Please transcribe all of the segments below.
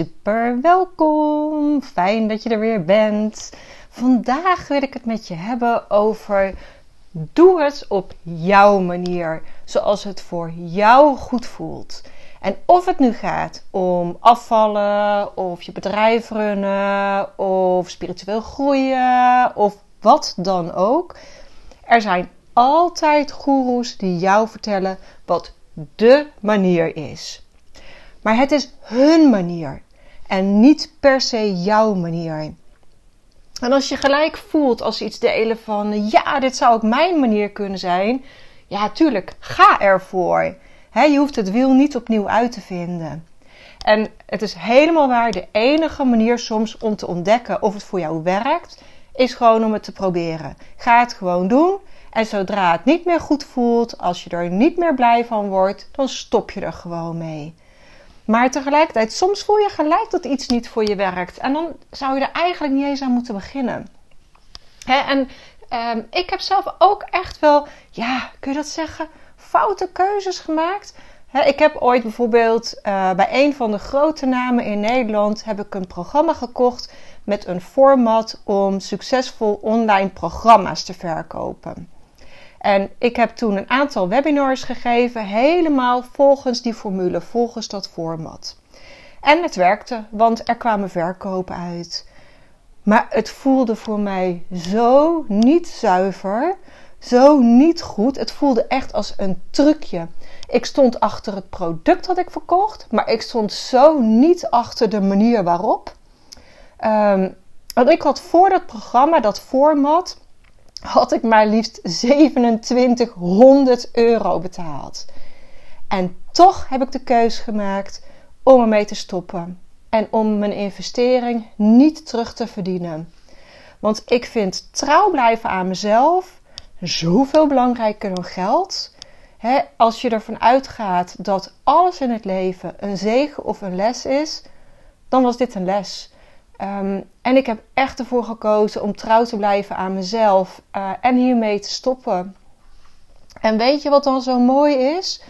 Super welkom, fijn dat je er weer bent. Vandaag wil ik het met je hebben over doe het op jouw manier, zoals het voor jou goed voelt. En of het nu gaat om afvallen, of je bedrijf runnen, of spiritueel groeien, of wat dan ook. Er zijn altijd goeroes die jou vertellen wat de manier is. Maar het is hun manier en niet per se jouw manier. En als je gelijk voelt als iets delen van ja, dit zou ook mijn manier kunnen zijn. Ja, tuurlijk, ga ervoor. je hoeft het wiel niet opnieuw uit te vinden. En het is helemaal waar, de enige manier soms om te ontdekken of het voor jou werkt, is gewoon om het te proberen. Ga het gewoon doen. En zodra het niet meer goed voelt, als je er niet meer blij van wordt, dan stop je er gewoon mee. Maar tegelijkertijd, soms voel je gelijk dat iets niet voor je werkt. En dan zou je er eigenlijk niet eens aan moeten beginnen. en ehm, ik heb zelf ook echt wel, ja, kun je dat zeggen, foute keuzes gemaakt. ik heb ooit bijvoorbeeld uh, bij een van de grote namen in Nederland heb ik een programma gekocht met een format om succesvol online programma's te verkopen. En ik heb toen een aantal webinars gegeven, helemaal volgens die formule, volgens dat format. En het werkte, want er kwamen verkopen uit. Maar het voelde voor mij zo niet zuiver, zo niet goed. Het voelde echt als een trucje. Ik stond achter het product dat ik verkocht, maar ik stond zo niet achter de manier waarop. Um, want ik had voor dat programma, dat format, had ik maar liefst 2700 euro betaald. En toch heb ik de keus gemaakt om ermee te stoppen. En om mijn investering niet terug te verdienen. Want ik vind trouw blijven aan mezelf zoveel belangrijker dan geld. als je ervan uitgaat dat alles in het leven een zegen of een les is, dan was dit een les. Ehm, en ik heb echt ervoor gekozen om trouw te blijven aan mezelf uh, en hiermee te stoppen. En weet je wat dan zo mooi is?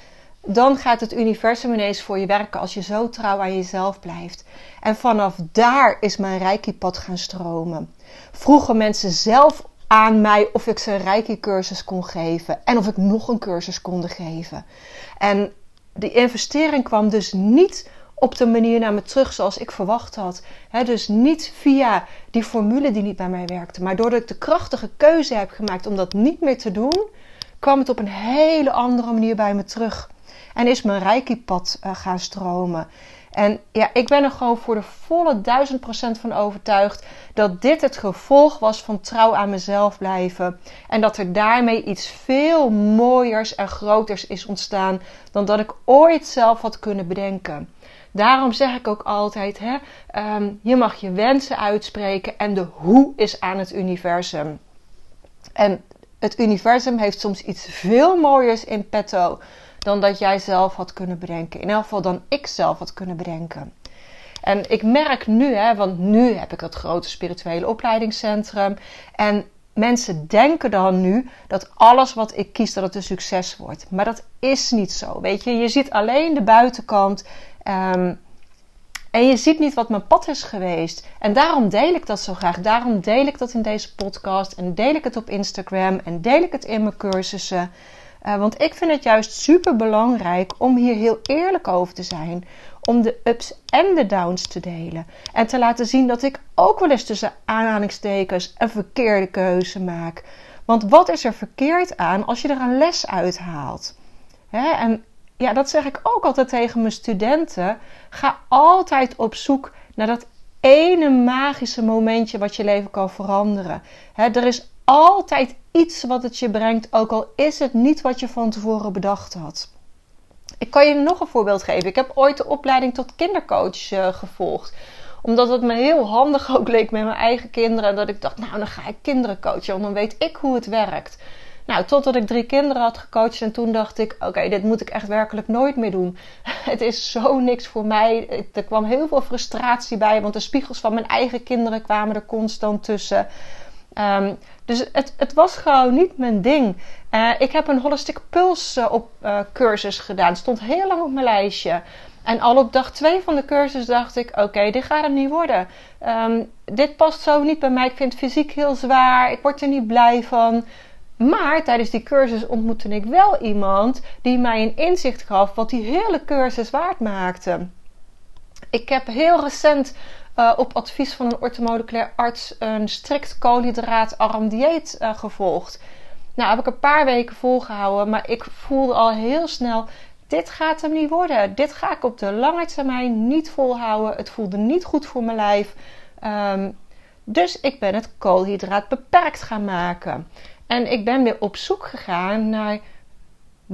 Dan gaat het universum ineens voor je werken als je zo trouw aan jezelf blijft. En vanaf daar is mijn reiki-pad gaan stromen. Vroegen mensen zelf aan mij of ik ze een reiki-cursus kon geven en of ik nog een cursus kon geven. En die investering kwam dus niet op de manier naar me terug zoals ik verwacht had. dus niet via die formule die niet bij mij werkte, maar doordat ik de krachtige keuze heb gemaakt om dat niet meer te doen, kwam het op een hele andere manier bij me terug. En is mijn reiki-pad uh, gaan stromen. En ja, ik ben er gewoon voor de volle duizend procent van overtuigd dat dit het gevolg was van trouw aan mezelf blijven. En dat er daarmee iets veel mooiers en groters is ontstaan dan dat ik ooit zelf had kunnen bedenken. Daarom zeg ik ook altijd: hè, um, je mag je wensen uitspreken en de hoe is aan het universum. En het universum heeft soms iets veel mooiers in petto dan dat jij zelf had kunnen bedenken. In elk geval dan ik zelf had kunnen bedenken. En ik merk nu, hè, want nu heb ik dat grote spirituele opleidingscentrum. En mensen denken dan nu dat alles wat ik kies, dat het een succes wordt. Maar dat is niet zo. Weet je, je ziet alleen de buitenkant. Um, en je ziet niet wat mijn pad is geweest. En daarom deel ik dat zo graag. Daarom deel ik dat in deze podcast. En deel ik het op Instagram. En deel ik het in mijn cursussen. Uh, want ik vind het juist super belangrijk om hier heel eerlijk over te zijn. Om de ups en de downs te delen. En te laten zien dat ik ook wel eens tussen aanhalingstekens een verkeerde keuze maak. Want wat is er verkeerd aan als je er een les uithaalt? Hè? En ja, dat zeg ik ook altijd tegen mijn studenten. Ga altijd op zoek naar dat ene magische momentje wat je leven kan veranderen. er is altijd iets wat het je brengt, ook al is het niet wat je van tevoren bedacht had. Ik kan je nog een voorbeeld geven. Ik heb ooit de opleiding tot kindercoach uh, gevolgd omdat het me heel handig ook leek met mijn eigen kinderen. Dat ik dacht, nou dan ga ik kinderen coachen. Want dan weet ik hoe het werkt. Nou, totdat ik drie kinderen had gecoacht. En toen dacht ik, oké, dit moet ik echt werkelijk nooit meer doen. Het is zo niks voor mij. Er kwam heel veel frustratie bij. Want de spiegels van mijn eigen kinderen kwamen er constant tussen. Um, dus het, het, was gewoon niet mijn ding. Uh, ik heb een Holistic Pulse uh, op, uh, cursus gedaan. Stond heel lang op mijn lijstje. En al op dag 2 van de cursus dacht ik: oké, dit gaat hem niet worden. Um, dit past zo niet bij mij. Ik vind het fysiek heel zwaar. Ik word er niet blij van. Maar tijdens die cursus ontmoette ik wel iemand die mij een inzicht gaf wat die hele cursus waard maakte. Ik heb heel recent uh, op advies van een orthomoleculair arts een strikt koolhydraatarm dieet uh, gevolgd. Nou, heb ik een paar weken volgehouden, maar ik voelde al heel snel: dit gaat hem niet worden. Dit ga ik op de lange termijn niet volhouden. Het voelde niet goed voor mijn lijf. Um, dus ik ben het koolhydraat beperkt gaan maken. En ik ben weer op zoek gegaan naar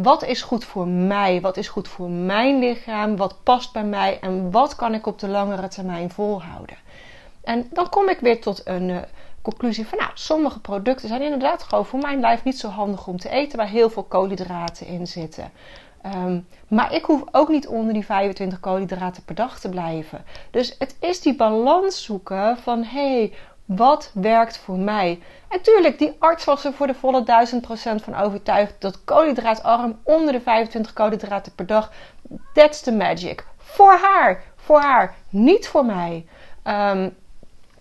wat is goed voor mij? Wat is goed voor mijn lichaam? Wat past bij mij? En wat kan ik op de langere termijn volhouden? En dan kom ik weer tot een uh, conclusie van, nou, sommige producten zijn inderdaad gewoon voor mijn lijf niet zo handig om te eten, waar heel veel koolhydraten in zitten. Um, maar ik hoef ook niet onder die 25 koolhydraten per dag te blijven. Dus het is die balans zoeken van hé, hey, wat werkt voor mij? En tuurlijk, die arts was er voor de volle 1000% van overtuigd dat koolhydraatarm onder de 25 koolhydraten per dag, that's the magic. Voor haar, voor haar, niet voor mij. Um,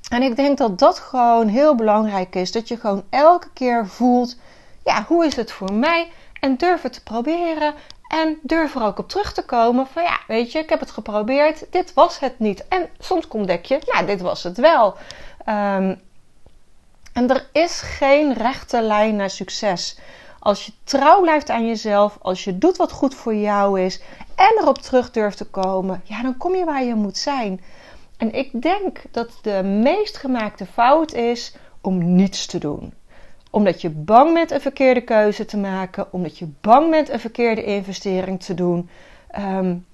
en ik denk dat dat gewoon heel belangrijk is. Dat je gewoon elke keer voelt, ja, hoe is het voor mij? En durf het te proberen. En durf er ook op terug te komen van ja, weet je, ik heb het geprobeerd, dit was het niet. En soms ontdek je, nou, dit was het wel. Um, en er is geen rechte lijn naar succes. Als je trouw blijft aan jezelf, als je doet wat goed voor jou is en erop terug durft te komen, ja, dan kom je waar je moet zijn. En ik denk dat de meest gemaakte fout is om niets te doen omdat je bang bent een verkeerde keuze te maken, omdat je bang bent een verkeerde investering te doen. Um,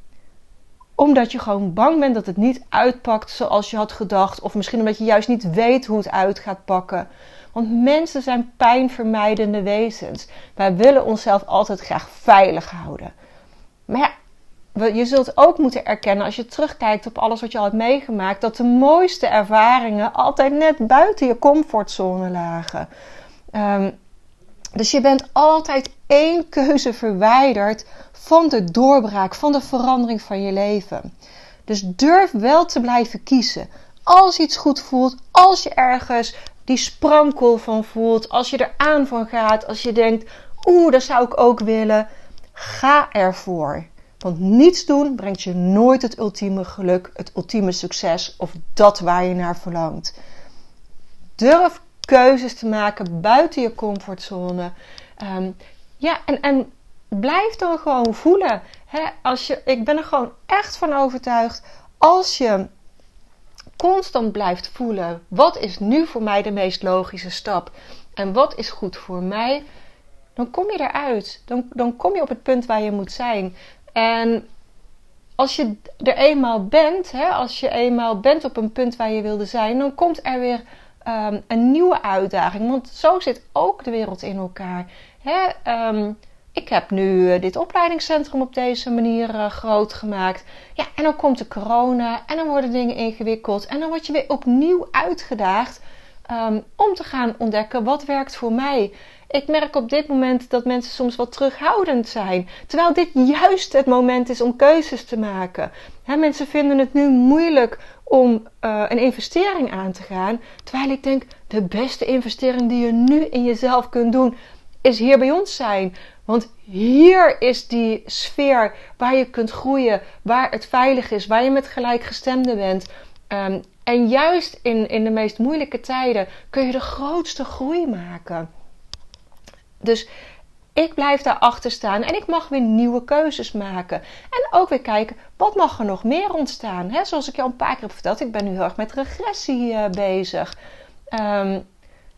omdat je gewoon bang bent dat het niet uitpakt zoals je had gedacht. Of misschien omdat je juist niet weet hoe het uit gaat pakken. Want mensen zijn pijnvermijdende wezens. Wij willen onszelf altijd graag veilig houden. Maar ja, je zult ook moeten erkennen als je terugkijkt op alles wat je al hebt meegemaakt, dat de mooiste ervaringen altijd net buiten je comfortzone lagen. Um, dus je bent altijd één keuze verwijderd van de doorbraak, van de verandering van je leven. Dus durf wel te blijven kiezen. Als iets goed voelt, als je ergens die sprankel van voelt, als je er aan van gaat, als je denkt, oeh, dat zou ik ook willen, ga ervoor. Want niets doen brengt je nooit het ultieme geluk, het ultieme succes of dat waar je naar verlangt. Durf keuzes te maken buiten je comfortzone. Um, ja, en, en blijf dan gewoon voelen. Hè? Als je, ik ben er gewoon echt van overtuigd. Als je constant blijft voelen. Wat is nu voor mij de meest logische stap? En wat is goed voor mij? Dan kom je eruit. Dan, dan kom je op het punt waar je moet zijn. En als je er eenmaal bent, hè, als je eenmaal bent op een punt waar je wilde zijn, dan komt er weer um, een nieuwe uitdaging. Want zo zit ook de wereld in elkaar. Hè? Um, ik heb nu uh, dit opleidingscentrum op deze manier uh, groot gemaakt. Ja, en dan komt de corona en dan worden dingen ingewikkeld. En dan word je weer opnieuw uitgedaagd um, om te gaan ontdekken wat werkt voor mij. Ik merk op dit moment dat mensen soms wat terughoudend zijn. Terwijl dit juist het moment is om keuzes te maken. mensen vinden het nu moeilijk om uh, een investering aan te gaan. Terwijl ik denk, de beste investering die je nu in jezelf kunt doen, is hier bij ons zijn. Want hier is die sfeer waar je kunt groeien, waar het veilig is, waar je met gelijkgestemden bent. Um, en juist in, in de meest moeilijke tijden kun je de grootste groei maken. Dus ik blijf daarachter staan en ik mag weer nieuwe keuzes maken. En ook weer kijken, wat mag er nog meer ontstaan? He, zoals ik je al een paar keer heb verteld, ik ben nu heel erg met regressie uh, bezig. Um,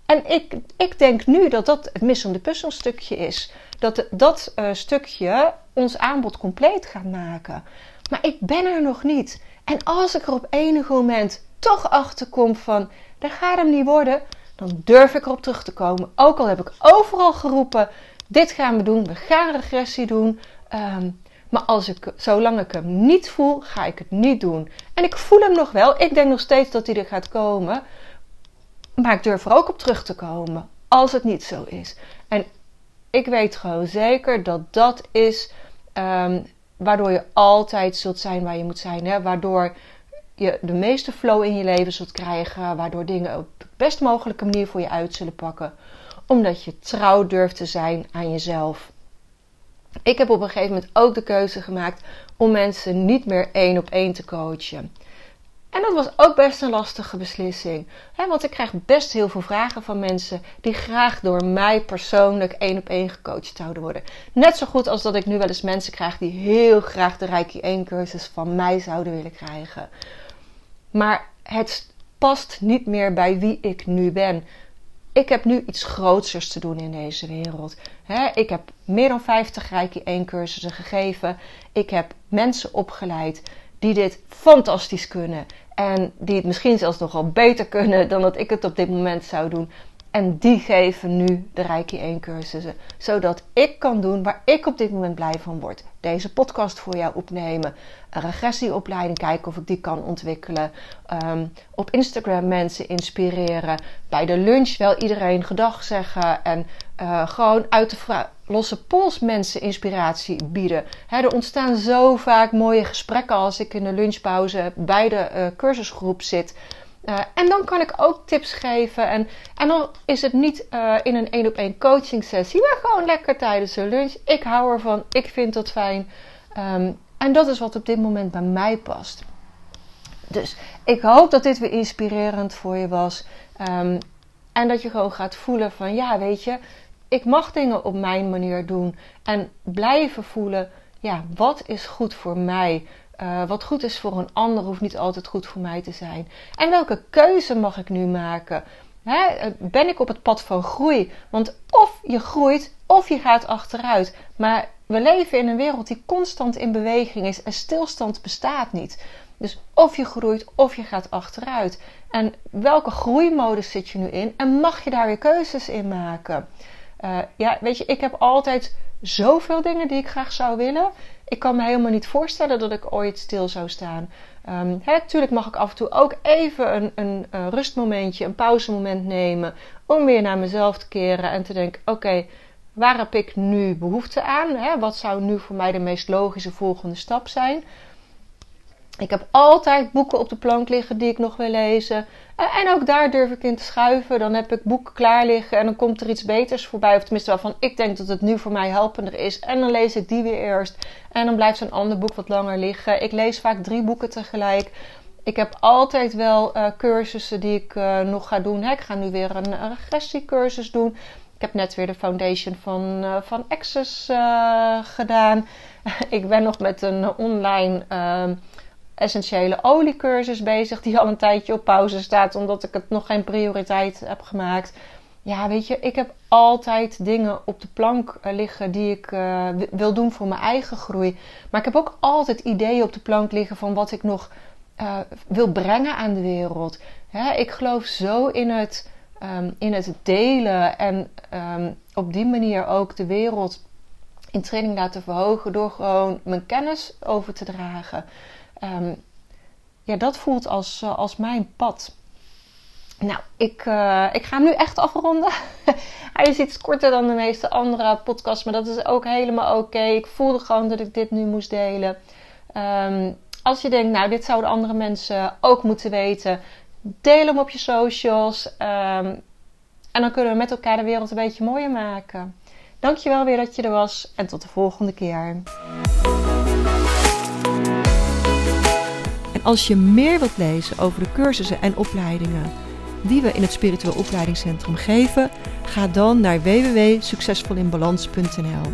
en ik, ik denk nu dat dat het missende puzzelstukje is. dat dat uh, stukje ons aanbod compleet gaat maken. Maar ik ben er nog niet. En als ik er op enig moment toch achter kom van, dat gaat hem niet worden, dan durf ik erop terug te komen. Ook al heb ik overal geroepen, dit gaan we doen, we gaan regressie doen. Um, maar als ik, zolang ik hem niet voel, ga ik het niet doen. En ik voel hem nog wel. Ik denk nog steeds dat hij er gaat komen. Maar ik durf er ook op terug te komen. Als het niet zo is. En ik weet gewoon zeker dat dat is um, waardoor je altijd zult zijn waar je moet zijn. Hè? Waardoor je de meeste flow in je leven zult krijgen. Waardoor dingen op de best mogelijke manier voor je uit zullen pakken. Omdat je trouw durft te zijn aan jezelf. Ik heb op een gegeven moment ook de keuze gemaakt om mensen niet meer één op één te coachen. En dat was ook best een lastige beslissing. Hè, want ik krijg best heel veel vragen van mensen die graag door mij persoonlijk één op één gecoacht zouden worden. Net zo goed als dat ik nu wel eens mensen krijg die heel graag de Reiki 1 cursus van mij zouden willen krijgen. Maar het past niet meer bij wie ik nu ben ik heb nu iets grootsers te doen in deze wereld. ik heb meer dan 50 Reiki 1 cursussen gegeven. Ik heb mensen opgeleid die dit fantastisch kunnen. En die het misschien zelfs nogal beter kunnen dan dat ik het op dit moment zou doen. En die geven nu de Reiki 1 cursussen. Zodat ik kan doen waar ik op dit moment blij van word. Deze podcast voor jou opnemen. Een regressieopleiding kijken of ik die kan ontwikkelen. Um, op Instagram mensen inspireren. Bij de lunch wel iedereen gedag zeggen. En uh, gewoon uit de losse pols mensen inspiratie bieden. er ontstaan zo vaak mooie gesprekken als ik in de lunchpauze bij de uh, cursusgroep zit. Uh, en dan kan ik ook tips geven. En, en dan is het niet uh, in een één op één coaching sessie, maar gewoon lekker tijdens de lunch. Ik hou ervan, ik vind dat fijn. Um, en dat is wat op dit moment bij mij past. Dus ik hoop dat dit weer inspirerend voor je was. Um, en dat je gewoon gaat voelen van ja, weet je, ik mag dingen op mijn manier doen. En blijven voelen, ja, wat is goed voor mij? Uh, wat goed is voor een ander hoeft niet altijd goed voor mij te zijn. En welke keuze mag ik nu maken? Hè, ben ik op het pad van groei? Want of je groeit of je gaat achteruit. Maar we leven in een wereld die constant in beweging is en stilstand bestaat niet. Dus of je groeit of je gaat achteruit. En welke groeimodus zit je nu in? En mag je daar weer keuzes in maken? Uh, ja, weet je, ik heb altijd zoveel dingen die ik graag zou willen. Ik kan me helemaal niet voorstellen dat ik ooit stil zou staan. Um, hè, mag ik af en toe ook even een, een, rustmomentje, een pauzemoment nemen. Om weer naar mezelf te keren en te denken: oké, waar heb ik nu behoefte aan? Wat zou nu voor mij de meest logische volgende stap zijn? Ik heb altijd boeken op de plank liggen die ik nog wil lezen. Eh, en ook daar durf ik in te schuiven. Dan heb ik boeken klaar liggen en dan komt er iets beters voorbij. Of tenminste waarvan ik denk dat het nu voor mij helpender is. En dan lees ik die weer eerst. En dan blijft zo'n ander boek wat langer liggen. Ik lees vaak drie boeken tegelijk. Ik heb altijd wel uh, cursussen die ik uh, nog ga doen. Ik ga nu weer een, regressiecursus doen. Ik heb net weer de foundation van, van Access gedaan. ik ben nog met een online ehm, essentiële oliecursus bezig, die al een tijdje op pauze staat, omdat ik het nog geen prioriteit heb gemaakt. Ja, weet je, ik heb altijd dingen op de plank eh, liggen die ik uh, wil doen voor mijn eigen groei. Maar ik heb ook altijd ideeën op de plank liggen van wat ik nog uh, wil brengen aan de wereld. Ik geloof zo in het, um, in het delen en um, op die manier ook de wereld in training laten verhogen door gewoon mijn kennis over te dragen. Um, ja, dat voelt als, uh, als mijn pad. Nou, ik, uh, ik ga hem nu echt afronden. Hij is iets korter dan de meeste andere podcasts, maar dat is ook helemaal oké. Ik voelde gewoon dat ik dit nu moest delen. Um, als je denkt, nou, dit zouden andere mensen ook moeten weten, deel hem op je socials. Um, en dan kunnen we met elkaar de wereld een beetje mooier maken. Dankjewel weer dat je er was en tot de volgende keer. Als je meer wilt lezen over de cursussen en opleidingen die we in het Spiritueel Opleidingscentrum geven, ga dan naar www.succesvolinbalans.nl.